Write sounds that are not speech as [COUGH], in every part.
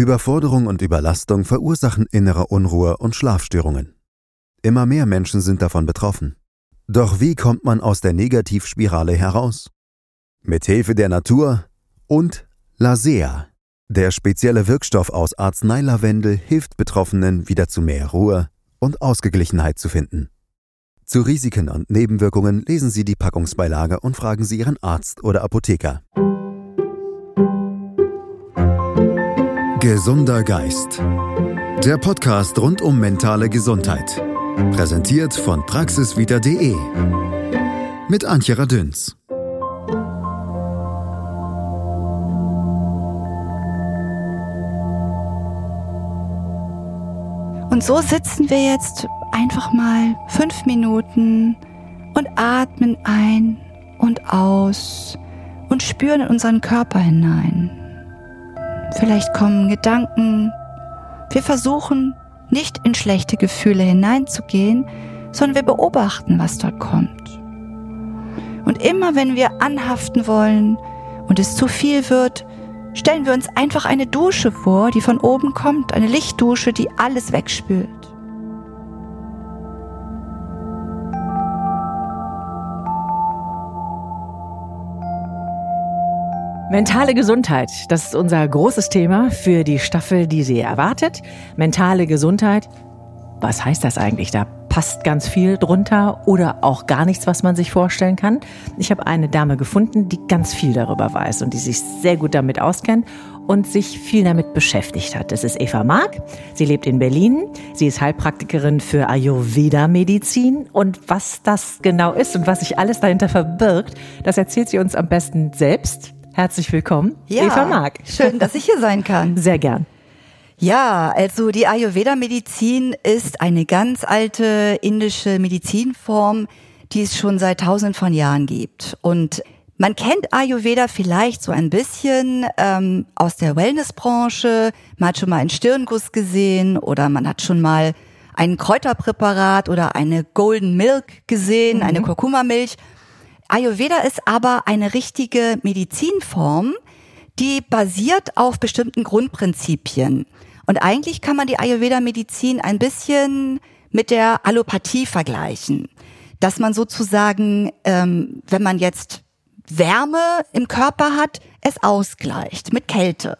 Überforderung und Überlastung verursachen innere Unruhe und Schlafstörungen. Immer mehr Menschen sind davon betroffen. Doch wie kommt man aus der Negativspirale heraus? Mit Hilfe der Natur und Lasea. Der spezielle Wirkstoff aus Arzneilavendel hilft Betroffenen wieder zu mehr Ruhe und Ausgeglichenheit zu finden. Zu Risiken und Nebenwirkungen lesen Sie die Packungsbeilage und fragen Sie Ihren Arzt oder Apotheker. Gesunder Geist. Der Podcast rund um mentale Gesundheit. Präsentiert von praxisvita.de. Mit Antje Radüns. Und so sitzen wir jetzt einfach mal fünf Minuten und atmen ein und aus und spüren in unseren Körper hinein. Vielleicht kommen Gedanken. Wir versuchen nicht in schlechte Gefühle hineinzugehen, sondern wir beobachten, was dort kommt. Und immer wenn wir anhaften wollen und es zu viel wird, Stellen wir uns einfach eine Dusche vor, die von oben kommt, eine Lichtdusche, die alles wegspült. Mentale Gesundheit, das ist unser großes Thema für die Staffel, die Sie erwartet. Mentale Gesundheit, was heißt das eigentlich? Da passt ganz viel drunter oder auch gar nichts, was man sich vorstellen kann. Ich habe eine Dame gefunden, die ganz viel darüber weiß und die sich sehr gut damit auskennt und sich viel damit beschäftigt hat. Das ist Eva Mark. Sie lebt in Berlin. Sie ist Heilpraktikerin für Ayurveda-Medizin. Und was das genau ist und was sich alles dahinter verbirgt, das erzählt sie uns am besten selbst. Herzlich willkommen, ja, Eva Mark. Schön, dass ich hier sein kann. [LAUGHS] Sehr gern. Ja, also die Ayurveda-Medizin ist eine ganz alte indische Medizinform, die es schon seit tausend von Jahren gibt. Und man kennt Ayurveda vielleicht so ein bisschen ähm, aus der Wellnessbranche. Man hat schon mal einen Stirnguss gesehen oder man hat schon mal ein Kräuterpräparat oder eine Golden Milk gesehen, mhm. eine Kurkuma-Milch. Ayurveda ist aber eine richtige Medizinform, die basiert auf bestimmten Grundprinzipien. Und eigentlich kann man die Ayurveda-Medizin ein bisschen mit der Allopathie vergleichen. Dass man sozusagen, ähm, wenn man jetzt Wärme im Körper hat, es ausgleicht mit Kälte.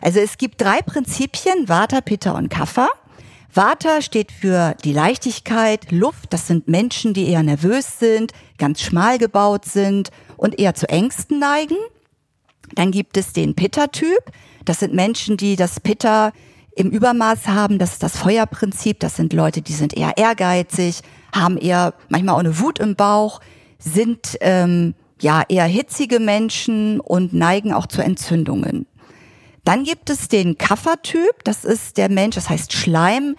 Also es gibt drei Prinzipien, Vata, Pitta und Kapha. Vata steht für die Leichtigkeit, Luft, das sind Menschen, die eher nervös sind, ganz schmal gebaut sind und eher zu Ängsten neigen. Dann gibt es den Pitta-Typ, das sind Menschen, die das Pitta im Übermaß haben. Das ist das Feuerprinzip. Das sind Leute, die sind eher ehrgeizig, haben eher manchmal auch eine Wut im Bauch, sind ähm, ja eher hitzige Menschen und neigen auch zu Entzündungen. Dann gibt es den Kaffertyp. Das ist der Mensch, das heißt Schleim.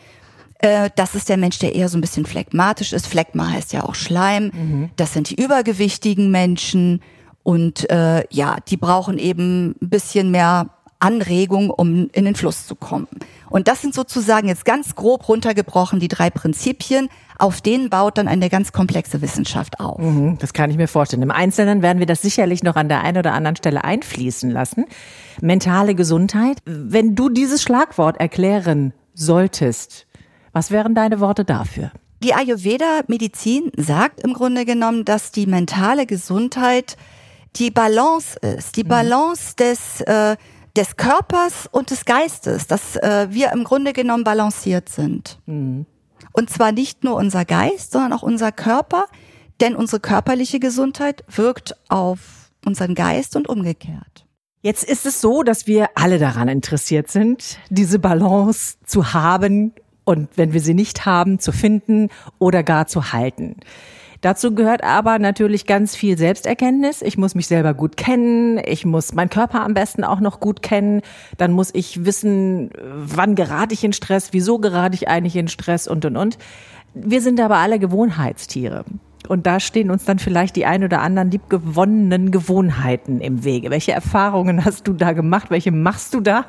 Äh, das ist der Mensch, der eher so ein bisschen phlegmatisch ist. Phlegma heißt ja auch Schleim. Mhm. Das sind die übergewichtigen Menschen. Und äh, ja, die brauchen eben ein bisschen mehr Anregung, um in den Fluss zu kommen. Und das sind sozusagen jetzt ganz grob runtergebrochen die drei Prinzipien. Auf denen baut dann eine ganz komplexe Wissenschaft auf. Mhm, das kann ich mir vorstellen. Im Einzelnen werden wir das sicherlich noch an der einen oder anderen Stelle einfließen lassen. Mentale Gesundheit. Wenn du dieses Schlagwort erklären solltest, was wären deine Worte dafür? Die Ayurveda-Medizin sagt im Grunde genommen, dass die mentale Gesundheit die Balance ist. Die mhm. Balance des äh, des Körpers und des Geistes, dass äh, wir im Grunde genommen balanciert sind. Mhm. Und zwar nicht nur unser Geist, sondern auch unser Körper, denn unsere körperliche Gesundheit wirkt auf unseren Geist und umgekehrt. Jetzt ist es so, dass wir alle daran interessiert sind, diese Balance zu haben und wenn wir sie nicht haben, zu finden oder gar zu halten. Dazu gehört aber natürlich ganz viel Selbsterkenntnis. Ich muss mich selber gut kennen. Ich muss meinen Körper am besten auch noch gut kennen. Dann muss ich wissen, wann gerate ich in Stress, wieso gerate ich eigentlich in Stress und, und, und. Wir sind aber alle Gewohnheitstiere. Und da stehen uns dann vielleicht die ein oder anderen liebgewonnenen Gewohnheiten im Wege. Welche Erfahrungen hast du da gemacht? Welche machst du da?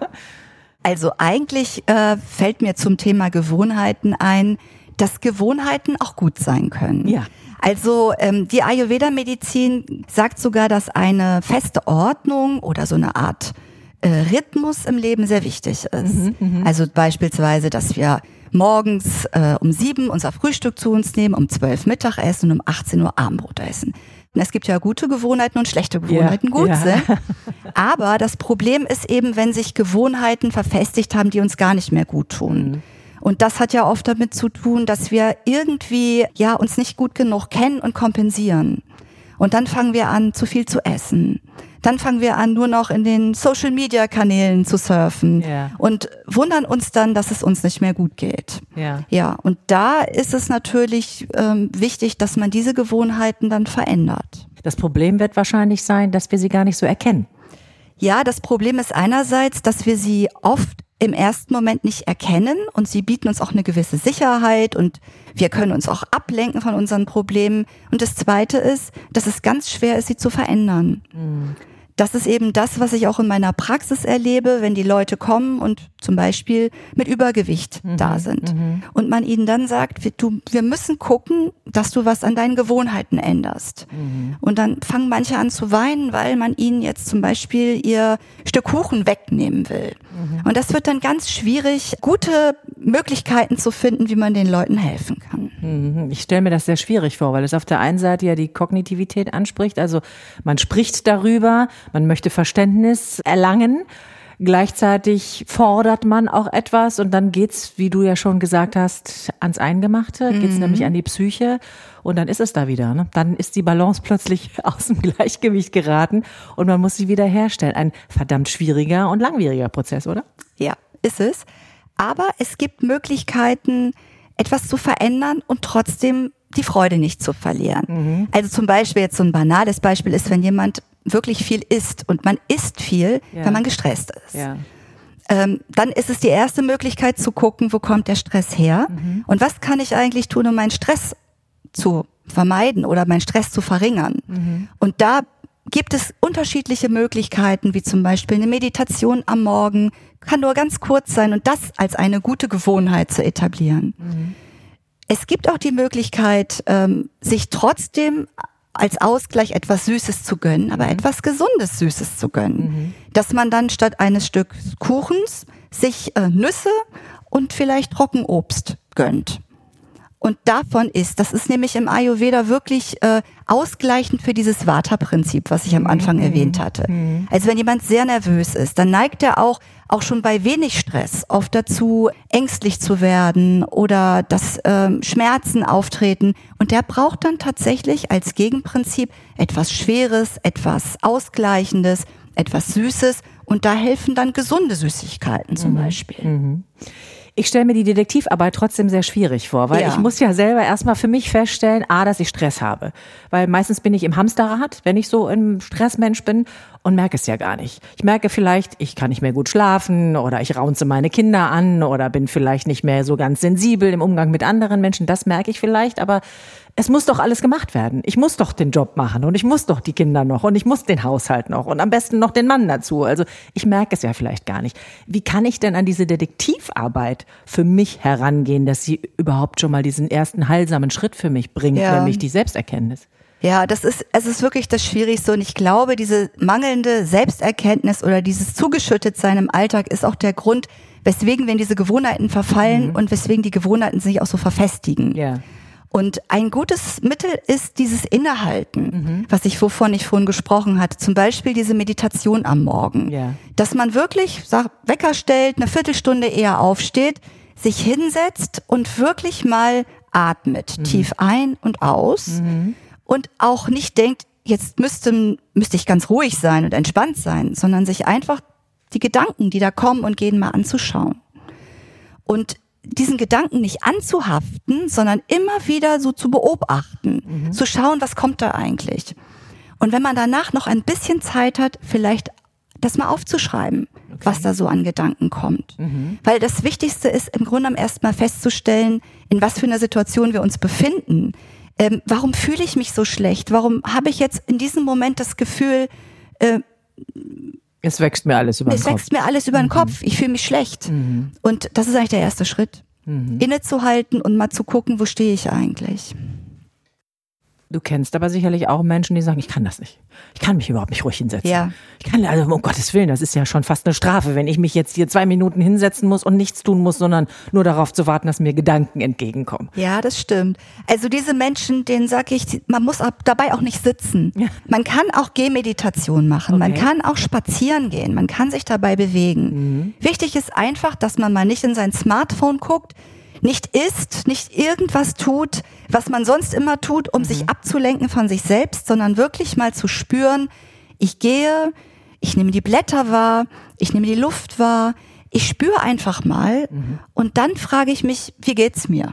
Also eigentlich äh, fällt mir zum Thema Gewohnheiten ein, dass Gewohnheiten auch gut sein können. Ja. Also ähm, die Ayurveda-Medizin sagt sogar, dass eine feste Ordnung oder so eine Art äh, Rhythmus im Leben sehr wichtig ist. Mhm, also beispielsweise, dass wir morgens äh, um sieben unser Frühstück zu uns nehmen, um zwölf Mittagessen und um 18 Uhr Abendbrot essen. Und es gibt ja gute Gewohnheiten und schlechte Gewohnheiten, ja, gut ja. sind. [LAUGHS] Aber das Problem ist eben, wenn sich Gewohnheiten verfestigt haben, die uns gar nicht mehr gut tun. Mhm. Und das hat ja oft damit zu tun, dass wir irgendwie ja uns nicht gut genug kennen und kompensieren. Und dann fangen wir an, zu viel zu essen. Dann fangen wir an, nur noch in den Social-Media-Kanälen zu surfen ja. und wundern uns dann, dass es uns nicht mehr gut geht. Ja, ja und da ist es natürlich ähm, wichtig, dass man diese Gewohnheiten dann verändert. Das Problem wird wahrscheinlich sein, dass wir sie gar nicht so erkennen. Ja, das Problem ist einerseits, dass wir sie oft im ersten Moment nicht erkennen und sie bieten uns auch eine gewisse Sicherheit und wir können uns auch ablenken von unseren Problemen. Und das Zweite ist, dass es ganz schwer ist, sie zu verändern. Mhm das ist eben das, was ich auch in meiner Praxis erlebe, wenn die Leute kommen und zum Beispiel mit Übergewicht mhm. da sind. Mhm. Und man ihnen dann sagt, wir, du, wir müssen gucken, dass du was an deinen Gewohnheiten änderst. Mhm. Und dann fangen manche an zu weinen, weil man ihnen jetzt zum Beispiel ihr Stück Kuchen wegnehmen will. Mhm. Und das wird dann ganz schwierig, gute Möglichkeiten zu finden, wie man den Leuten helfen kann. Mhm. Ich stelle mir das sehr schwierig vor, weil es auf der einen Seite ja die Kognitivität anspricht. Also man spricht darüber, man möchte Verständnis erlangen. Gleichzeitig fordert man auch etwas und dann geht's, wie du ja schon gesagt hast, ans Eingemachte, geht's mhm. nämlich an die Psyche und dann ist es da wieder. Ne? Dann ist die Balance plötzlich [LAUGHS] aus dem Gleichgewicht geraten und man muss sie wieder herstellen. Ein verdammt schwieriger und langwieriger Prozess, oder? Ja, ist es. Aber es gibt Möglichkeiten, etwas zu verändern und trotzdem die Freude nicht zu verlieren. Mhm. Also zum Beispiel jetzt so ein banales Beispiel ist, wenn jemand wirklich viel isst und man isst viel, ja. wenn man gestresst ist. Ja. Ähm, dann ist es die erste Möglichkeit zu gucken, wo kommt der Stress her mhm. und was kann ich eigentlich tun, um meinen Stress zu vermeiden oder meinen Stress zu verringern. Mhm. Und da gibt es unterschiedliche Möglichkeiten, wie zum Beispiel eine Meditation am Morgen, kann nur ganz kurz sein und das als eine gute Gewohnheit zu etablieren. Mhm. Es gibt auch die Möglichkeit, ähm, sich trotzdem als Ausgleich etwas Süßes zu gönnen, aber mhm. etwas Gesundes Süßes zu gönnen. Mhm. Dass man dann statt eines Stück Kuchens sich äh, Nüsse und vielleicht Trockenobst gönnt. Und davon ist, das ist nämlich im Ayurveda wirklich äh, ausgleichend für dieses Vata-Prinzip, was ich am Anfang mhm. erwähnt hatte. Mhm. Also wenn jemand sehr nervös ist, dann neigt er auch, auch schon bei wenig Stress oft dazu, ängstlich zu werden oder dass ähm, Schmerzen auftreten. Und der braucht dann tatsächlich als Gegenprinzip etwas Schweres, etwas Ausgleichendes, etwas Süßes. Und da helfen dann gesunde Süßigkeiten zum mhm. Beispiel. Ich stelle mir die Detektivarbeit trotzdem sehr schwierig vor, weil ja. ich muss ja selber erstmal für mich feststellen, a, dass ich Stress habe. Weil meistens bin ich im Hamsterrad, wenn ich so ein Stressmensch bin und merke es ja gar nicht. Ich merke vielleicht, ich kann nicht mehr gut schlafen oder ich raunze meine Kinder an oder bin vielleicht nicht mehr so ganz sensibel im Umgang mit anderen Menschen. Das merke ich vielleicht, aber es muss doch alles gemacht werden. Ich muss doch den Job machen und ich muss doch die Kinder noch und ich muss den Haushalt noch und am besten noch den Mann dazu. Also ich merke es ja vielleicht gar nicht. Wie kann ich denn an diese Detektivarbeit für mich herangehen, dass sie überhaupt schon mal diesen ersten heilsamen Schritt für mich bringt, ja. nämlich die Selbsterkenntnis? Ja, das ist, es ist wirklich das Schwierigste und ich glaube, diese mangelnde Selbsterkenntnis oder dieses Zugeschüttetsein im Alltag ist auch der Grund, weswegen wir in diese Gewohnheiten verfallen mhm. und weswegen die Gewohnheiten sich auch so verfestigen. Ja. Und ein gutes Mittel ist dieses Innehalten, mhm. was ich wovon ich vorhin gesprochen hatte. Zum Beispiel diese Meditation am Morgen. Ja. Dass man wirklich sag, Wecker stellt, eine Viertelstunde eher aufsteht, sich hinsetzt und wirklich mal atmet, mhm. tief ein und aus. Mhm und auch nicht denkt, jetzt müsste, müsste ich ganz ruhig sein und entspannt sein, sondern sich einfach die Gedanken, die da kommen und gehen, mal anzuschauen. Und diesen Gedanken nicht anzuhaften, sondern immer wieder so zu beobachten, mhm. zu schauen, was kommt da eigentlich. Und wenn man danach noch ein bisschen Zeit hat, vielleicht das mal aufzuschreiben, okay. was da so an Gedanken kommt. Mhm. Weil das Wichtigste ist im Grunde genommen erstmal festzustellen, in was für einer Situation wir uns befinden ähm, warum fühle ich mich so schlecht? Warum habe ich jetzt in diesem Moment das Gefühl, äh, es wächst mir alles über den Kopf. Es wächst mir alles über den mhm. Kopf. Ich fühle mich schlecht. Mhm. Und das ist eigentlich der erste Schritt. Mhm. Innezuhalten und mal zu gucken, wo stehe ich eigentlich. Du kennst aber sicherlich auch Menschen, die sagen, ich kann das nicht. Ich kann mich überhaupt nicht ruhig hinsetzen. Ja. Ich kann, also um Gottes Willen, das ist ja schon fast eine Strafe, wenn ich mich jetzt hier zwei Minuten hinsetzen muss und nichts tun muss, sondern nur darauf zu warten, dass mir Gedanken entgegenkommen. Ja, das stimmt. Also diese Menschen, denen sage ich, man muss dabei auch nicht sitzen. Ja. Man kann auch Gehmeditation machen, man Okay. kann auch spazieren gehen, man kann sich dabei bewegen. Wichtig ist einfach, dass man mal nicht in sein Smartphone guckt, nicht isst, nicht irgendwas tut, was man sonst immer tut, um sich abzulenken von sich selbst, sondern wirklich mal zu spüren, ich gehe, ich nehme die Blätter wahr, ich nehme die Luft wahr, ich spüre einfach mal und dann frage ich mich, wie geht's mir?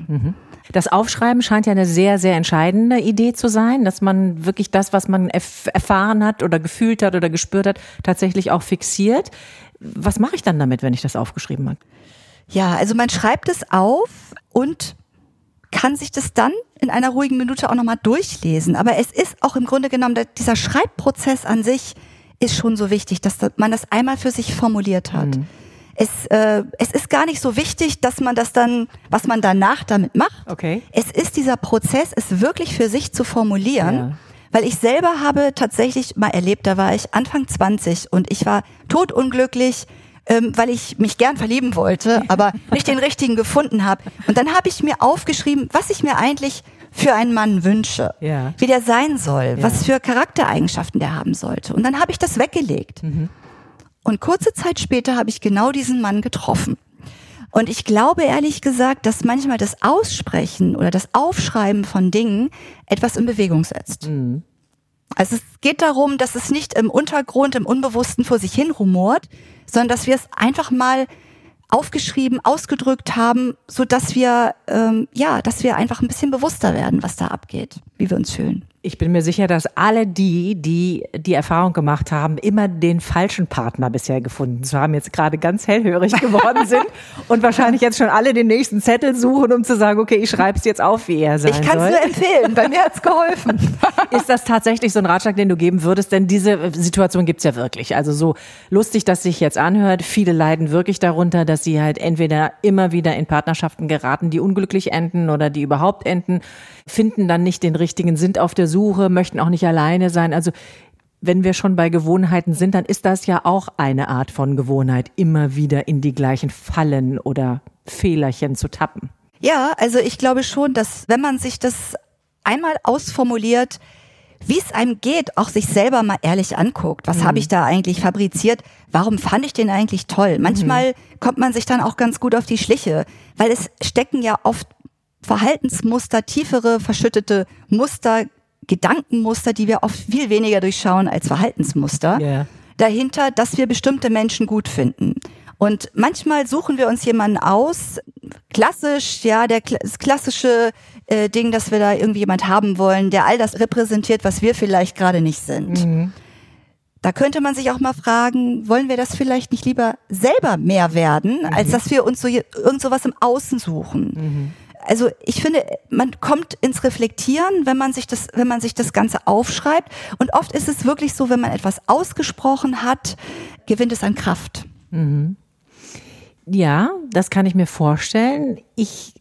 Das Aufschreiben scheint ja eine sehr, sehr entscheidende Idee zu sein, dass man wirklich das, was man erf erfahren hat oder gefühlt hat oder gespürt hat, tatsächlich auch fixiert. Was mache ich dann damit, wenn ich das aufgeschrieben habe? Ja, also man schreibt es auf und kann sich das dann in einer ruhigen Minute auch nochmal durchlesen. Aber es ist auch im Grunde genommen, dieser Schreibprozess an sich ist schon so wichtig, dass da- man das einmal für sich formuliert hat. Es, äh, es ist gar nicht so wichtig, dass man das dann, was man danach damit macht. Okay. Es ist dieser Prozess, es wirklich für sich zu formulieren. Ja. Weil ich selber habe tatsächlich mal erlebt, da war ich Anfang 20 und ich war totunglücklich, ähm, weil ich mich gern verlieben wollte, aber nicht den richtigen gefunden habe. Und dann habe ich mir aufgeschrieben, was ich mir eigentlich für einen Mann wünsche, Ja. wie der sein soll, Ja. was für Charaktereigenschaften der haben sollte. Und dann habe ich das weggelegt. Und kurze Zeit später habe ich genau diesen Mann getroffen. Und ich glaube ehrlich gesagt, dass manchmal das Aussprechen oder das Aufschreiben von Dingen etwas in Bewegung setzt. Also es geht darum, dass es nicht im Untergrund, im Unbewussten vor sich hin rumort, sondern dass wir es einfach mal aufgeschrieben, ausgedrückt haben, so dass wir ähm, ja, dass wir einfach ein bisschen bewusster werden, was da abgeht, wie wir uns fühlen. Ich bin mir sicher, dass alle die, die die Erfahrung gemacht haben, immer den falschen Partner bisher gefunden zu haben, jetzt gerade ganz hellhörig geworden [LAUGHS] sind und wahrscheinlich jetzt schon alle den nächsten Zettel suchen, um zu sagen, okay, ich schreibe es jetzt auf, wie er sein Ich kann es nur empfehlen, bei mir hat's geholfen. [LAUGHS] Ist das tatsächlich so ein Ratschlag, den du geben würdest? Denn diese Situation gibt's ja wirklich. Also so lustig, dass sich jetzt anhört, viele leiden wirklich darunter, dass sie halt entweder immer wieder in Partnerschaften geraten, die unglücklich enden oder die überhaupt enden, finden dann nicht den richtigen, sind auf der Suche, möchten auch nicht alleine sein. Also wenn wir schon bei Gewohnheiten sind, dann ist das ja auch eine Art von Gewohnheit, immer wieder in die gleichen Fallen oder Fehlerchen zu tappen. Ja, also ich glaube schon, dass wenn man sich das einmal ausformuliert, wie es einem geht, auch sich selber mal ehrlich anguckt. Was habe ich da eigentlich fabriziert? Warum fand ich den eigentlich toll? Manchmal kommt man sich dann auch ganz gut auf die Schliche, weil es stecken ja oft Verhaltensmuster, tiefere, verschüttete Muster, Gedankenmuster, die wir oft viel weniger durchschauen als Verhaltensmuster Ja. dahinter, dass wir bestimmte Menschen gut finden. Und manchmal suchen wir uns jemanden aus, klassisch, ja, der das klassische äh, Ding, dass wir da irgendwie jemand haben wollen, der all das repräsentiert, was wir vielleicht gerade nicht sind. Da könnte man sich auch mal fragen, wollen wir das vielleicht nicht lieber selber mehr werden, als dass wir uns so irgend sowas im Außen suchen? Also ich finde, man kommt ins Reflektieren, wenn man sich das, wenn man sich das Ganze aufschreibt. Und oft ist es wirklich so, wenn man etwas ausgesprochen hat, gewinnt es an Kraft. Ja, das kann ich mir vorstellen. Ich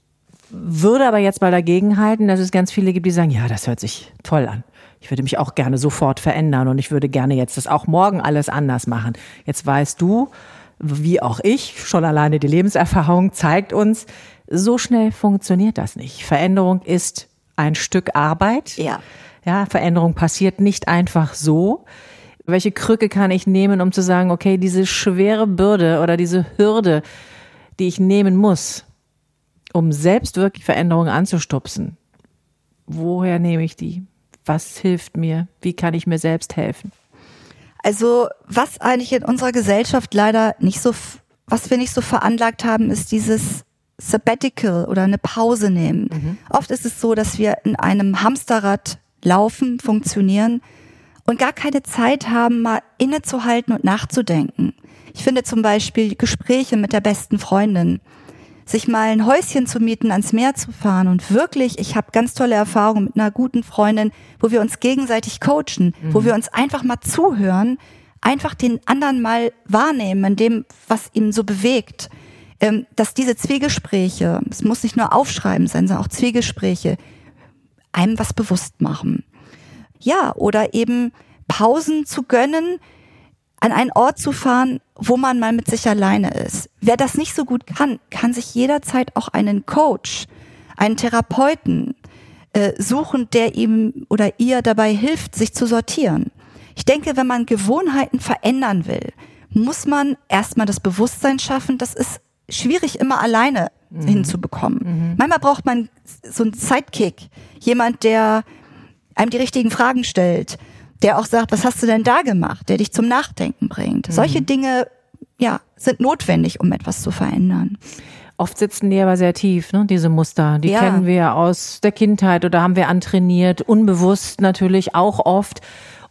würde aber jetzt mal dagegen halten, dass es ganz viele gibt, die sagen, ja, das hört sich toll an. Ich würde mich auch gerne sofort verändern und ich würde gerne jetzt das auch morgen alles anders machen. Jetzt weißt du, wie auch ich, schon alleine die Lebenserfahrung zeigt uns, so schnell funktioniert das nicht. Veränderung ist ein Stück Arbeit. Ja. Ja, Veränderung passiert nicht einfach so. Welche Krücke kann ich nehmen, um zu sagen, okay, diese schwere Bürde oder diese Hürde, die ich nehmen muss, um selbst wirklich Veränderungen anzustupsen, woher nehme ich die? Was hilft mir? Wie kann ich mir selbst helfen? Also was eigentlich in unserer Gesellschaft leider nicht so, was wir nicht so veranlagt haben, ist dieses Sabbatical oder eine Pause nehmen. Oft ist es so, dass wir in einem Hamsterrad laufen, funktionieren und gar keine Zeit haben, mal innezuhalten und nachzudenken. Ich finde zum Beispiel Gespräche mit der besten Freundin, sich mal ein Häuschen zu mieten, ans Meer zu fahren und wirklich, ich habe ganz tolle Erfahrungen mit einer guten Freundin, wo wir uns gegenseitig coachen, wo wir uns einfach mal zuhören, einfach den anderen mal wahrnehmen in dem, was ihn so bewegt. Ähm, dass diese Zwiegespräche, es muss nicht nur Aufschreiben sein, sondern auch Zwiegespräche, einem was bewusst machen. Ja, oder eben Pausen zu gönnen, an einen Ort zu fahren, wo man mal mit sich alleine ist. Wer das nicht so gut kann, kann sich jederzeit auch einen Coach, einen Therapeuten äh, suchen, der ihm oder ihr dabei hilft, sich zu sortieren. Ich denke, wenn man Gewohnheiten verändern will, muss man erstmal das Bewusstsein schaffen, das ist schwierig immer alleine mhm. hinzubekommen. Mhm. Manchmal braucht man so einen Sidekick, jemand, der einem die richtigen Fragen stellt, der auch sagt, was hast du denn da gemacht, der dich zum Nachdenken bringt. Mhm. Solche Dinge, ja, sind notwendig, um etwas zu verändern. Oft sitzen die aber sehr tief, ne, diese Muster. Die ja. kennen wir aus der Kindheit oder haben wir antrainiert, unbewusst natürlich auch oft.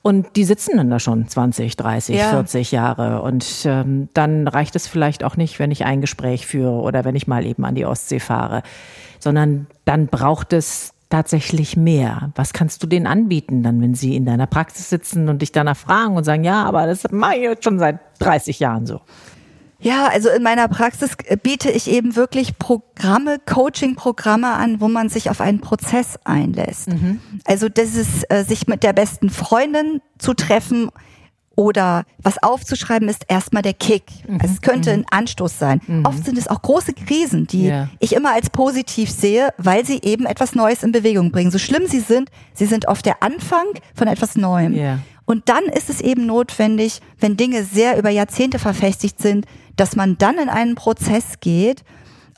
Und die sitzen dann da schon 20, 30, ja. 40 Jahre. Und ähm, dann reicht es vielleicht auch nicht, wenn ich ein Gespräch führe oder wenn ich mal eben an die Ostsee fahre, sondern dann braucht es tatsächlich mehr? Was kannst du denen anbieten, dann, wenn sie in deiner Praxis sitzen und dich danach fragen und sagen, ja, aber das mache ich jetzt schon seit 30 Jahren so? Ja, also in meiner Praxis biete ich eben wirklich Programme, Coaching-Programme an, wo man sich auf einen Prozess einlässt. Mhm. Also das ist, äh, sich mit der besten Freundin zu treffen oder was aufzuschreiben ist erstmal der Kick. Mhm. Es könnte mhm. ein Anstoß sein. Mhm. Oft sind es auch große Krisen, die yeah. ich immer als positiv sehe, weil sie eben etwas Neues in Bewegung bringen. So schlimm sie sind, sie sind oft der Anfang von etwas Neuem. Yeah. Und dann ist es eben notwendig, wenn Dinge sehr über Jahrzehnte verfestigt sind, dass man dann in einen Prozess geht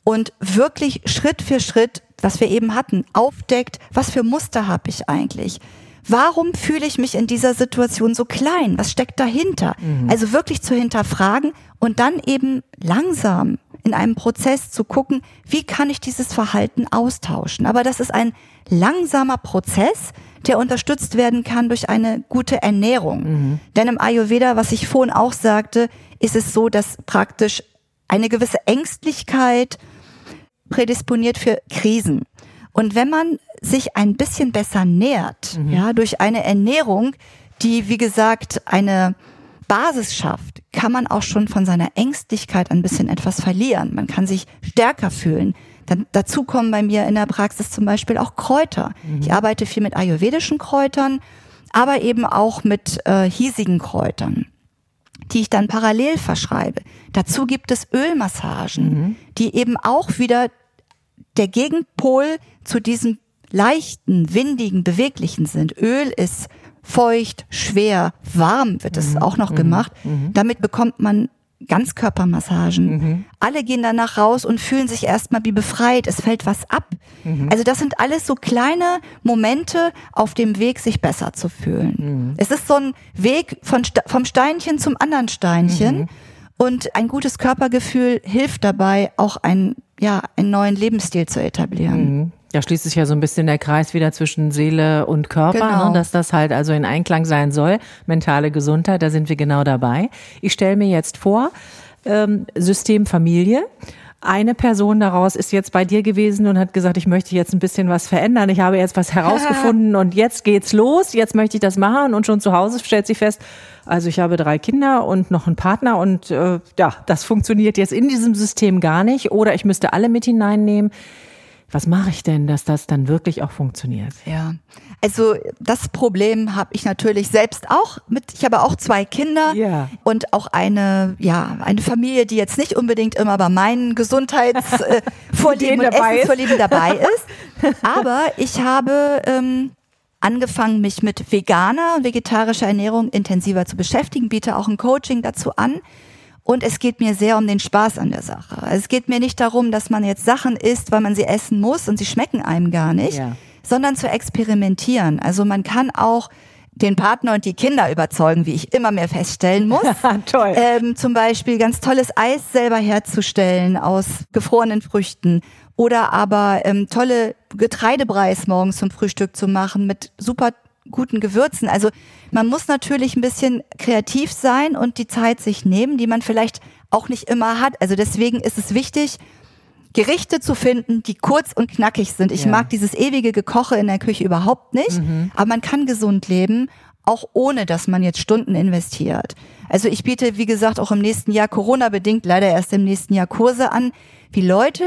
und wirklich Schritt für Schritt, was wir eben hatten, aufdeckt, was für Muster habe ich eigentlich? Warum fühle ich mich in dieser Situation so klein? Was steckt dahinter? Mhm. Also wirklich zu hinterfragen und dann eben langsam in einem Prozess zu gucken, wie kann ich dieses Verhalten austauschen. Aber das ist ein langsamer Prozess, der unterstützt werden kann durch eine gute Ernährung. Mhm. Denn im Ayurveda, was ich vorhin auch sagte, ist es so, dass praktisch eine gewisse Ängstlichkeit prädisponiert für Krisen. Und wenn man sich ein bisschen besser nährt, mhm. ja, durch eine Ernährung, die, wie gesagt, eine Basis schafft, kann man auch schon von seiner Ängstlichkeit ein bisschen etwas verlieren. Man kann sich stärker fühlen. Dann, dazu kommen bei mir in der Praxis zum Beispiel auch Kräuter. Mhm. Ich arbeite viel mit ayurvedischen Kräutern, aber eben auch mit äh, hiesigen Kräutern, die ich dann parallel verschreibe. Dazu gibt es Ölmassagen, mhm. die eben auch wieder der Gegenpol zu diesem leichten, windigen, beweglichen sind. Öl ist feucht, schwer, warm wird es mhm. auch noch mhm. gemacht. Mhm. Damit bekommt man Ganzkörpermassagen. Mhm. Alle gehen danach raus und fühlen sich erstmal wie befreit. Es fällt was ab. Mhm. Also das sind alles so kleine Momente auf dem Weg, sich besser zu fühlen. Mhm. Es ist so ein Weg von, vom Steinchen zum anderen Steinchen. Mhm. Und ein gutes Körpergefühl hilft dabei, auch ein, ja, einen neuen Lebensstil zu etablieren. Da schließt sich ja so ein bisschen der Kreis wieder zwischen Seele und Körper, ne? genau. ne, dass das halt also in Einklang sein soll. Mentale Gesundheit, da sind wir genau dabei. Ich stelle mir jetzt vor, ähm, System Familie. Eine Person daraus ist jetzt bei dir gewesen und hat gesagt, ich möchte jetzt ein bisschen was verändern. Ich habe jetzt was [LAUGHS] herausgefunden und jetzt geht's los. Jetzt möchte ich das machen und schon zu Hause stellt sie fest, also ich habe drei Kinder und noch einen Partner und äh, ja, das funktioniert jetzt in diesem System gar nicht. Oder ich müsste alle mit hineinnehmen was mache ich denn, dass das dann wirklich auch funktioniert? Ja, also das Problem habe ich natürlich selbst auch mit. Ich habe auch zwei Kinder ja. und auch eine ja eine Familie, die jetzt nicht unbedingt immer bei meinen Gesundheitsvorlieben [LAUGHS] äh, und Essensvorlieben dabei [LAUGHS] ist. Aber ich habe ähm, angefangen, mich mit veganer und vegetarischer Ernährung intensiver zu beschäftigen, biete auch ein Coaching dazu an. Und es geht mir sehr um den Spaß an der Sache. Es geht mir nicht darum, dass man jetzt Sachen isst, weil man sie essen muss und sie schmecken einem gar nicht, ja. sondern zu experimentieren. Also man kann auch den Partner und die Kinder überzeugen, wie ich immer mehr feststellen [LAUGHS] muss. Toll. Ähm, zum Beispiel ganz tolles Eis selber herzustellen aus gefrorenen Früchten oder aber ähm, tolle Getreidebreis morgens zum Frühstück zu machen mit super guten Gewürzen. Also man muss natürlich ein bisschen kreativ sein und die Zeit sich nehmen, die man vielleicht auch nicht immer hat. Also deswegen ist es wichtig, Gerichte zu finden, die kurz und knackig sind. Ich ja. mag dieses ewige Gekoche in der Küche überhaupt nicht, mhm. aber man kann gesund leben, auch ohne dass man jetzt Stunden investiert. Also ich biete, wie gesagt, auch im nächsten Jahr Corona-bedingt, leider erst im nächsten Jahr Kurse an, wie Leute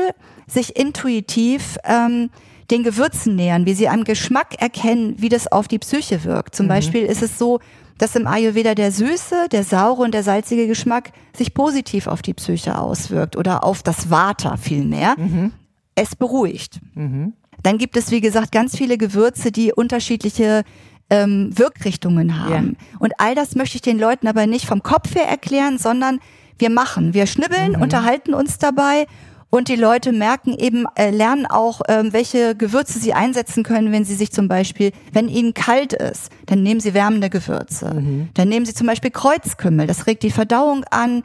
sich intuitiv ähm, den Gewürzen nähern, wie sie am Geschmack erkennen, wie das auf die Psyche wirkt. Zum mhm. Beispiel ist es so, dass im Ayurveda der süße, der saure und der salzige Geschmack sich positiv auf die Psyche auswirkt oder auf das Vata vielmehr. Mhm. Es beruhigt. Mhm. Dann gibt es, wie gesagt, ganz viele Gewürze, die unterschiedliche ähm, Wirkrichtungen haben. Ja. Und all das möchte ich den Leuten aber nicht vom Kopf her erklären, sondern wir machen. Wir schnibbeln, mhm. unterhalten uns dabei und die Leute merken eben, äh, lernen auch, ähm, welche Gewürze sie einsetzen können, wenn sie sich zum Beispiel, wenn ihnen kalt ist, dann nehmen sie wärmende Gewürze. Mhm. Dann nehmen sie zum Beispiel Kreuzkümmel, das regt die Verdauung an,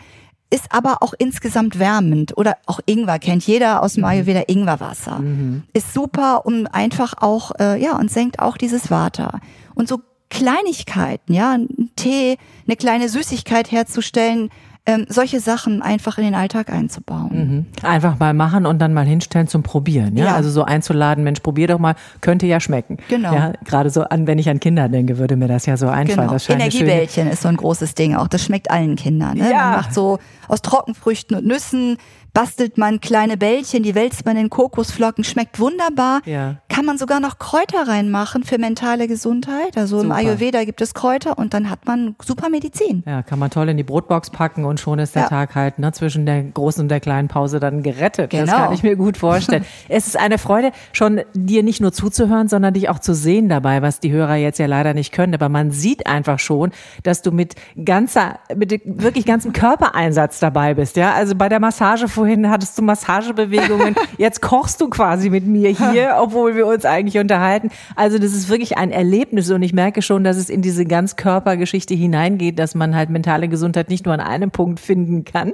ist aber auch insgesamt wärmend. Oder auch Ingwer kennt jeder aus dem mhm. Ayurveda Ingwerwasser. Mhm. Ist super um einfach auch, äh, ja, und senkt auch dieses Vata. Und so Kleinigkeiten, ja, ein Tee, eine kleine Süßigkeit herzustellen, ähm, solche Sachen einfach in den Alltag einzubauen. Mhm. Einfach mal machen und dann mal hinstellen zum Probieren. Ja? ja? Also so einzuladen, Mensch, probier doch mal, könnte ja schmecken. Genau. Ja, gerade so an, wenn ich an Kinder denke, würde mir das ja so einfallen. Genau. Energiebällchen ist so ein großes Ding auch. Das schmeckt allen Kindern. Ne? Ja. Man macht so aus Trockenfrüchten und Nüssen bastelt man kleine Bällchen, die wälzt man in Kokosflocken, schmeckt wunderbar. Ja. Kann man sogar noch Kräuter reinmachen für mentale Gesundheit. Also super. im Ayurveda gibt es Kräuter und dann hat man super Medizin. Ja, kann man toll in die Brotbox packen und schon ist der ja. Tag halt ne, zwischen der großen und der kleinen Pause dann gerettet. Genau. Das kann ich mir gut vorstellen. [LAUGHS] es ist eine Freude, schon dir nicht nur zuzuhören, sondern dich auch zu sehen dabei, was die Hörer jetzt ja leider nicht können. Aber man sieht einfach schon, dass du mit ganzer, mit wirklich ganzem Körpereinsatz dabei bist. Ja, also bei der Massage vorhin vorhin hattest du Massagebewegungen, [LAUGHS] jetzt kochst du quasi mit mir hier, [LAUGHS] obwohl wir uns eigentlich unterhalten. Also das ist wirklich ein Erlebnis und ich merke schon, dass es in diese Ganzkörpergeschichte hineingeht, dass man halt mentale Gesundheit nicht nur an einem Punkt finden kann.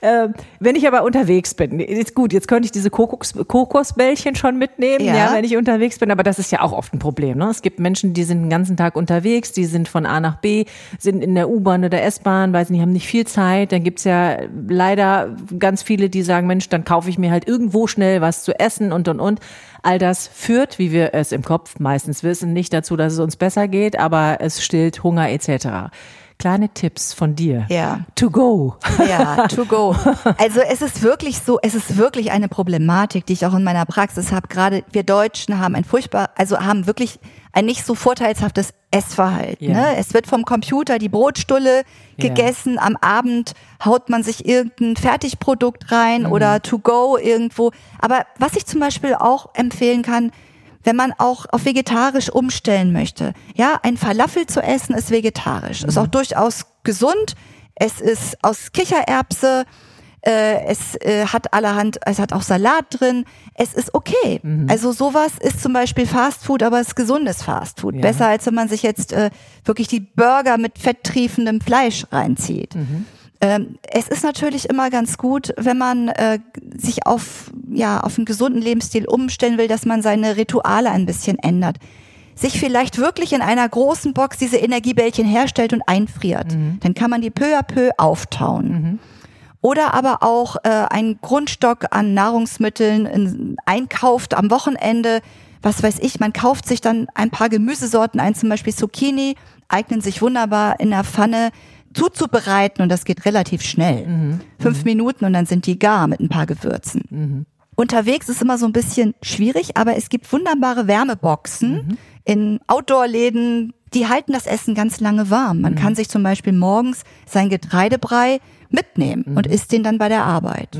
Äh, wenn ich aber unterwegs bin, ist gut, jetzt könnte ich diese Kokos, Kokosbällchen schon mitnehmen, ja. ja. wenn ich unterwegs bin, aber das ist ja auch oft ein Problem. Ne? Es gibt Menschen, die sind den ganzen Tag unterwegs, die sind von A nach B, sind in der U-Bahn oder S-Bahn, weil sie haben nicht viel Zeit. Dann gibt's ja leider ganz viele, die sagen, Mensch, dann kaufe ich mir halt irgendwo schnell was zu essen und und und. All das führt, wie wir es im Kopf meistens wissen, nicht dazu, dass es uns besser geht, aber es stillt Hunger etc kleine Tipps von dir. Ja. To go. Ja, to go. [LAUGHS] Also es ist wirklich so, es ist wirklich eine Problematik, die ich auch in meiner Praxis habe. Gerade wir Deutschen haben ein furchtbar, also haben wirklich ein nicht so vorteilshaftes Essverhalten. Ja. Ne? Es wird vom Computer die Brotstulle gegessen, ja. am Abend haut man sich irgendein Fertigprodukt rein mhm. oder to go irgendwo. Aber was ich zum Beispiel auch empfehlen kann, wenn man auch auf vegetarisch umstellen möchte. Ja, ein Falafel zu essen ist vegetarisch, mhm. ist auch durchaus gesund. Es ist aus Kichererbse, äh, es äh, hat allerhand, es hat auch Salat drin. Es ist okay. Mhm. Also sowas ist zum Beispiel Fastfood, aber es ist gesundes Fastfood. Ja. Besser als wenn man sich jetzt äh, wirklich die Burger mit fetttriefendem Fleisch reinzieht. Mhm. Ähm, es ist natürlich immer ganz gut, wenn man äh, sich auf, ja, auf einen gesunden Lebensstil umstellen will, dass man seine Rituale ein bisschen ändert. Sich vielleicht wirklich in einer großen Box diese Energiebällchen herstellt und einfriert. Mhm. Dann kann man die peu à peu auftauen. Mhm. Oder aber auch äh, einen Grundstock an Nahrungsmitteln in, einkauft am Wochenende. Was weiß ich, man kauft sich dann ein paar Gemüsesorten ein, zum Beispiel Zucchini, eignen sich wunderbar in der Pfanne zuzubereiten und das geht relativ schnell. Mhm. Fünf mhm. Minuten und dann sind die gar mit ein paar Gewürzen. Mhm. Unterwegs ist immer so ein bisschen schwierig, aber es gibt wunderbare Wärmeboxen mhm. in Outdoor-Läden, die halten das Essen ganz lange warm. Man mhm. kann sich zum Beispiel morgens sein Getreidebrei mitnehmen und mhm. isst den dann bei der Arbeit.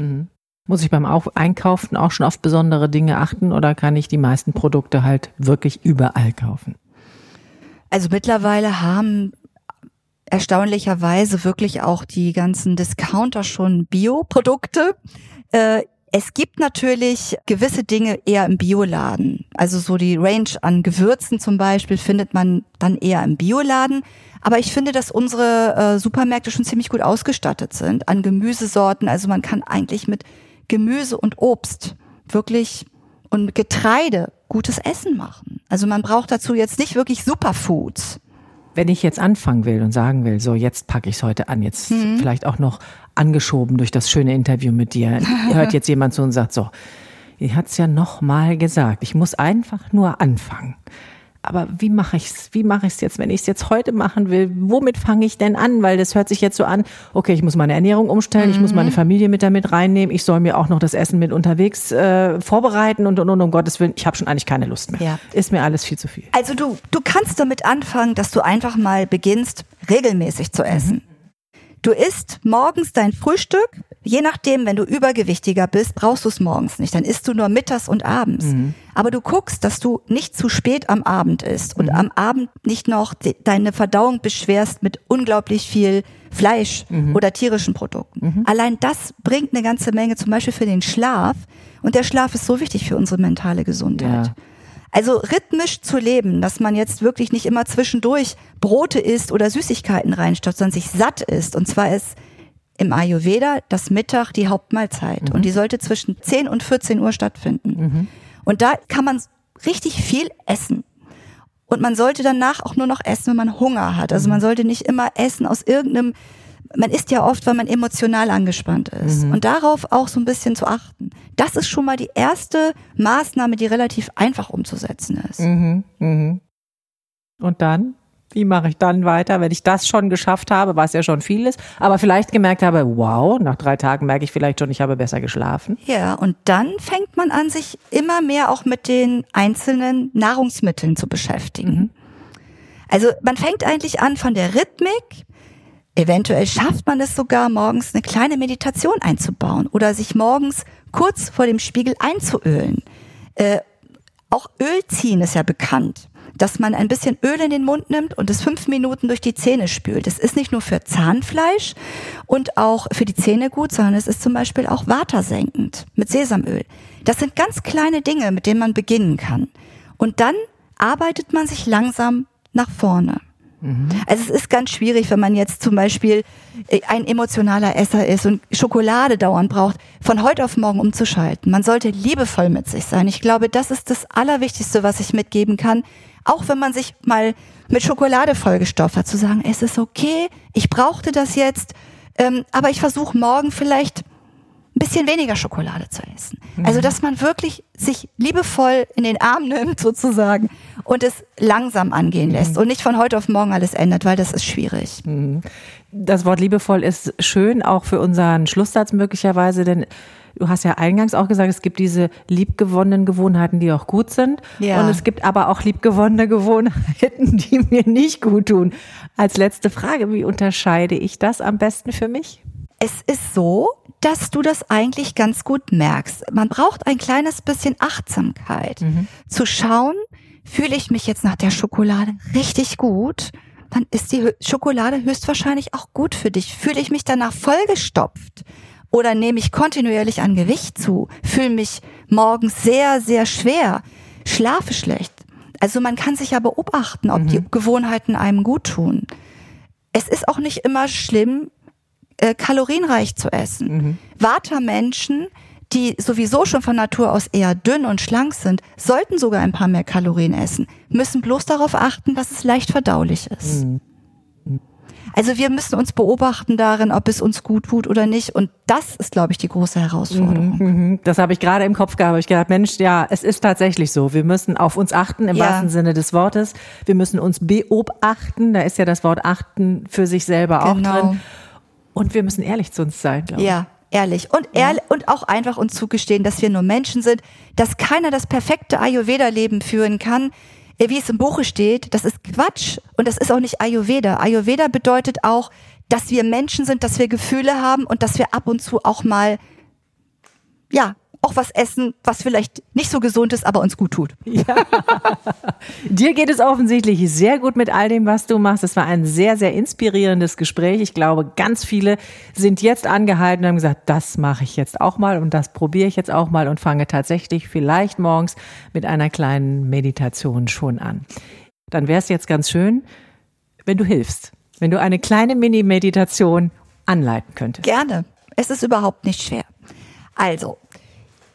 Muss ich beim Einkaufen auch schon auf besondere Dinge achten oder kann ich die meisten Produkte halt wirklich überall kaufen? Also mittlerweile haben erstaunlicherweise wirklich auch die ganzen Discounter schon Bioprodukte. Äh, es gibt natürlich gewisse Dinge eher im Bioladen. Also so die Range an Gewürzen zum Beispiel findet man dann eher im Bioladen. Aber ich finde, dass unsere äh, Supermärkte schon ziemlich gut ausgestattet sind an Gemüsesorten. Also man kann eigentlich mit Gemüse und Obst wirklich und Getreide gutes Essen machen. Also man braucht dazu jetzt nicht wirklich Superfoods wenn ich jetzt anfangen will und sagen will, so jetzt packe ich es heute an, jetzt mhm. vielleicht auch noch angeschoben durch das schöne Interview mit dir, [LAUGHS] hört jetzt jemand zu und sagt so, ich hat es ja noch mal gesagt, ich muss einfach nur anfangen. Aber wie mache ich's? Wie mache ich's jetzt, wenn ich es jetzt heute machen will? Womit fange ich denn an? Weil das hört sich jetzt so an, okay, ich muss meine Ernährung umstellen, mhm. ich muss meine mhm. Familie mit damit reinnehmen, ich soll mir auch noch das Essen mit unterwegs äh, vorbereiten und, und, und um Gottes Willen, ich habe schon eigentlich keine Lust mehr. Ja. Ist mir alles viel zu viel. Also du, du kannst damit anfangen, dass du einfach mal beginnst, regelmäßig zu essen. Mhm. Du isst morgens dein Frühstück. Je nachdem, wenn du übergewichtiger bist, brauchst du es morgens nicht. Dann isst du nur mittags und abends. Mhm. Aber du guckst, dass du nicht zu spät am Abend isst und mhm. am Abend nicht noch deine Verdauung beschwerst mit unglaublich viel Fleisch mhm. oder tierischen Produkten. Mhm. Allein das bringt eine ganze Menge, zum Beispiel für den Schlaf. Und der Schlaf ist so wichtig für unsere mentale Gesundheit. Ja. Also rhythmisch zu leben, dass man jetzt wirklich nicht immer zwischendurch Brote isst oder Süßigkeiten reinstopft, sondern sich satt isst. Und zwar ist im Ayurveda das Mittag die Hauptmahlzeit. Mhm. Und die sollte zwischen 10 und 14 Uhr stattfinden. Mhm. Und da kann man richtig viel essen. Und man sollte danach auch nur noch essen, wenn man Hunger hat. Also man mhm. sollte nicht immer essen aus irgendeinem man isst ja oft, weil man emotional angespannt ist. Mhm. Und darauf auch so ein bisschen zu achten. Das ist schon mal die erste Maßnahme, die relativ einfach umzusetzen ist. Mhm. Mhm. Und dann? Wie mache ich dann weiter, wenn ich das schon geschafft habe, was ja schon viel ist, aber vielleicht gemerkt habe, wow, nach drei Tagen merke ich vielleicht schon, ich habe besser geschlafen. Ja, und dann fängt man an, sich immer mehr auch mit den einzelnen Nahrungsmitteln zu beschäftigen. Mhm. Also man fängt eigentlich an von der Rhythmik, Eventuell schafft man es sogar, morgens eine kleine Meditation einzubauen oder sich morgens kurz vor dem Spiegel einzuölen. Äh, auch Ölziehen ist ja bekannt, dass man ein bisschen Öl in den Mund nimmt und es fünf Minuten durch die Zähne spült. Das ist nicht nur für Zahnfleisch und auch für die Zähne gut, sondern es ist zum Beispiel auch watersenkend mit Sesamöl. Das sind ganz kleine Dinge, mit denen man beginnen kann. Und dann arbeitet man sich langsam nach vorne. Mhm. Also es ist ganz schwierig, wenn man jetzt zum Beispiel äh, ein emotionaler Esser ist und Schokolade dauernd braucht, von heute auf morgen umzuschalten. Man sollte liebevoll mit sich sein. Ich glaube, das ist das Allerwichtigste, was ich mitgeben kann. Auch wenn man sich mal mit Schokolade vollgestopft hat, zu sagen, es ist okay, ich brauchte das jetzt, ähm, aber ich versuche morgen vielleicht bisschen weniger Schokolade zu essen. Mhm. Also, dass man wirklich sich liebevoll in den Arm nimmt, [LAUGHS] sozusagen, und es langsam angehen mhm. lässt mhm. und nicht von heute auf morgen alles ändert, weil das ist schwierig. Mhm. Das Wort liebevoll ist schön, auch für unseren Schlusssatz möglicherweise, denn Du hast ja eingangs auch gesagt, es gibt diese liebgewonnenen Gewohnheiten, die auch gut sind. Ja. Und es gibt aber auch liebgewonnene Gewohnheiten, die mir nicht gut tun. Als letzte Frage, wie unterscheide ich das am besten für mich? Es ist so, dass du das eigentlich ganz gut merkst. Man braucht ein kleines bisschen Achtsamkeit. Mhm. Zu schauen, fühle ich mich jetzt nach der Schokolade richtig gut, dann ist die Schokolade höchstwahrscheinlich auch gut für dich. Fühle ich mich danach vollgestopft oder nehme ich kontinuierlich an Gewicht zu, fühle mich morgens sehr, sehr schwer, schlafe schlecht. Also man kann sich ja beobachten, ob mhm. die Gewohnheiten einem gut tun. Es ist auch nicht immer schlimm, äh, kalorienreich zu essen. Mhm. Vata-Menschen, die sowieso schon von Natur aus eher dünn und schlank sind, sollten sogar ein paar mehr Kalorien essen, müssen bloß darauf achten, dass es leicht verdaulich ist. Mhm. Also wir müssen uns beobachten darin, ob es uns gut tut oder nicht. Und das ist, glaube ich, die große Herausforderung. Mhm, mhm. das habe ich gerade im Kopf gehabt. Ich gedacht, Mensch, ja, es ist tatsächlich so. Wir müssen auf uns achten im ja. wahrsten Sinne des Wortes. Wir müssen uns beobachten. Da ist ja das Wort achten für sich selber genau. auch drin. Und wir müssen ehrlich zu uns sein, glaube ich. Ja, ehrlich. Und ehrlich und auch einfach uns zugestehen, dass wir nur Menschen sind, dass keiner das perfekte Ayurveda-Leben führen kann. Äh, wie es im Buche steht, das ist Quatsch und das ist auch nicht Ayurveda. Ayurveda bedeutet auch, dass wir Menschen sind, dass wir Gefühle haben und dass wir ab und zu auch mal ja, auch was essen, was vielleicht nicht so gesund ist, aber uns gut tut. [LAUGHS] Ja. Dir geht es offensichtlich sehr gut mit all dem, was du machst. Es war ein sehr, sehr inspirierendes Gespräch. Ich glaube, ganz viele sind jetzt angehalten und haben gesagt, das mache ich jetzt auch mal und das probiere ich jetzt auch mal und fange tatsächlich vielleicht morgens mit einer kleinen Meditation schon an. Dann wäre es jetzt ganz schön, wenn du hilfst, wenn du eine kleine Mini-Meditation anleiten könntest. Gerne. Es ist überhaupt nicht schwer. Also,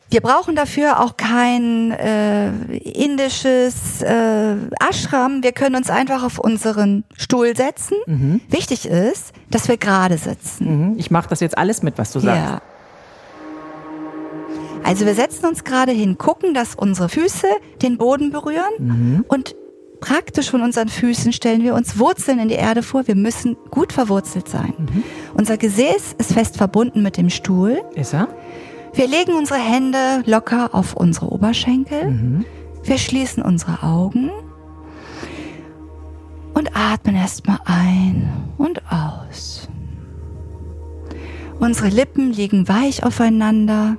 wir brauchen dafür auch kein äh, indisches äh, Ashram. Wir können uns einfach auf unseren Stuhl setzen. Mhm. Wichtig ist, dass wir gerade sitzen. Mhm. Ich mache das jetzt alles mit, was du sagst. Ja. Also wir setzen uns gerade hin, gucken, dass unsere Füße den Boden berühren mhm. und praktisch von unseren Füßen stellen wir uns Wurzeln in die Erde vor. Wir müssen gut verwurzelt sein. Mhm. Unser Gesäß ist fest verbunden mit dem Stuhl. Ist er? Wir legen unsere Hände locker auf unsere Oberschenkel. Mhm. Wir schließen unsere Augen und atmen erstmal ein und aus. Unsere Lippen liegen weich aufeinander.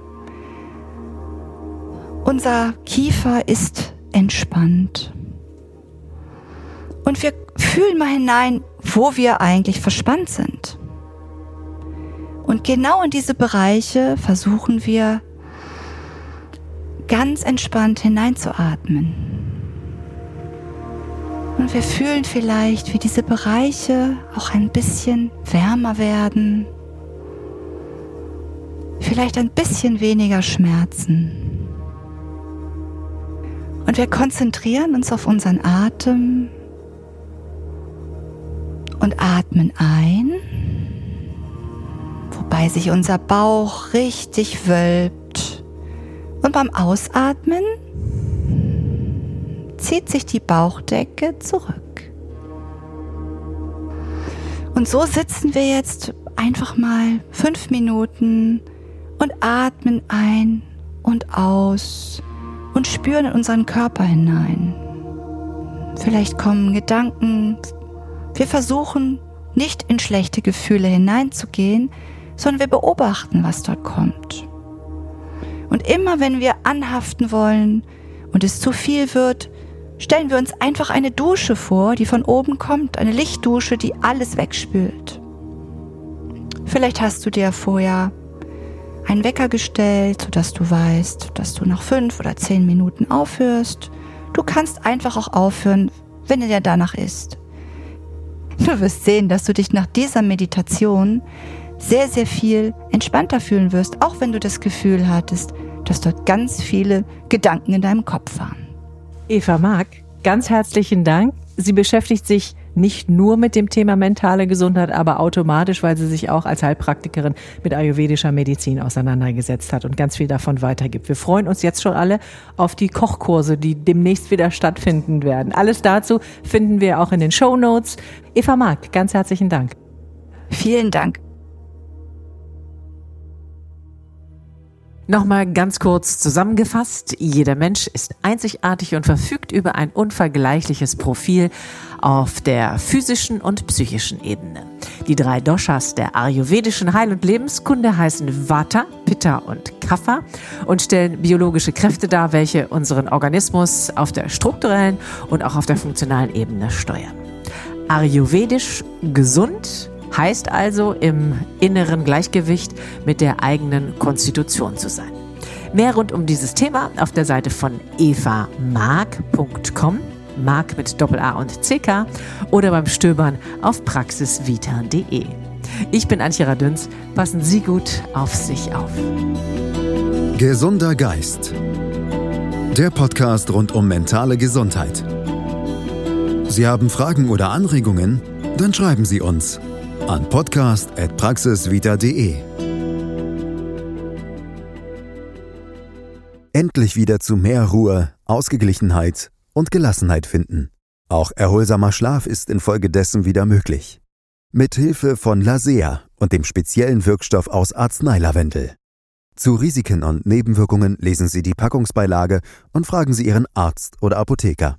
Unser Kiefer ist entspannt. Und wir fühlen mal hinein, wo wir eigentlich verspannt sind. Und genau in diese Bereiche versuchen wir ganz entspannt hineinzuatmen. Und wir fühlen vielleicht, wie diese Bereiche auch ein bisschen wärmer werden, vielleicht ein bisschen weniger Schmerzen. Und wir konzentrieren uns auf unseren Atem und atmen ein, wobei sich unser Bauch richtig wölbt. Und beim Ausatmen zieht sich die Bauchdecke zurück. Und so sitzen wir jetzt einfach mal fünf Minuten und atmen ein und aus und spüren in unseren Körper hinein. Vielleicht kommen Gedanken. Wir versuchen nicht in schlechte Gefühle hineinzugehen, sondern wir beobachten, was dort kommt. Und immer wenn wir anhaften wollen und es zu viel wird, stellen wir uns einfach eine Dusche vor, die von oben kommt, eine Lichtdusche, die alles wegspült. Vielleicht hast du dir vorher einen Wecker gestellt, sodass du weißt, dass du nach fünf oder zehn Minuten aufhörst. Du kannst einfach auch aufhören, wenn dir danach ist. Du wirst sehen, dass du dich nach dieser Meditation sehr, sehr viel entspannter fühlen wirst, auch wenn du das Gefühl hattest, dass dort ganz viele Gedanken in deinem Kopf waren. Eva Mark, ganz herzlichen Dank. Sie beschäftigt sich nicht nur mit dem Thema mentale Gesundheit, aber automatisch, weil sie sich auch als Heilpraktikerin mit ayurvedischer Medizin auseinandergesetzt hat und ganz viel davon weitergibt. Wir freuen uns jetzt schon alle auf die Kochkurse, die demnächst wieder stattfinden werden. Alles dazu finden wir auch in den Show Notes. Eva Mark, ganz herzlichen Dank. Vielen Dank. Nochmal ganz kurz zusammengefasst. Jeder Mensch ist einzigartig und verfügt über ein unvergleichliches Profil auf der physischen und psychischen Ebene. Die drei Doshas der ayurvedischen Heil- und Lebenskunde heißen Vata, Pitta und Kapha und stellen biologische Kräfte dar, welche unseren Organismus auf der strukturellen und auch auf der funktionalen Ebene steuern. Ayurvedisch gesund Heißt also, im inneren Gleichgewicht mit der eigenen Konstitution zu sein. Mehr rund um dieses Thema auf der Seite von evamark.com, Mark mit Doppel-A und CK oder beim Stöbern auf praxisvita.de. Ich bin Antje Radüns. Passen Sie gut auf sich auf. Gesunder Geist. Der Podcast rund um mentale Gesundheit. Sie haben Fragen oder Anregungen? Dann schreiben Sie uns an podcast.praxisvita.de. Endlich wieder zu mehr Ruhe, Ausgeglichenheit und Gelassenheit finden. Auch erholsamer Schlaf ist infolgedessen wieder möglich. Mit Hilfe von Lasea und dem speziellen Wirkstoff aus Arzneilavendel. Zu Risiken und Nebenwirkungen lesen Sie die Packungsbeilage und fragen Sie Ihren Arzt oder Apotheker.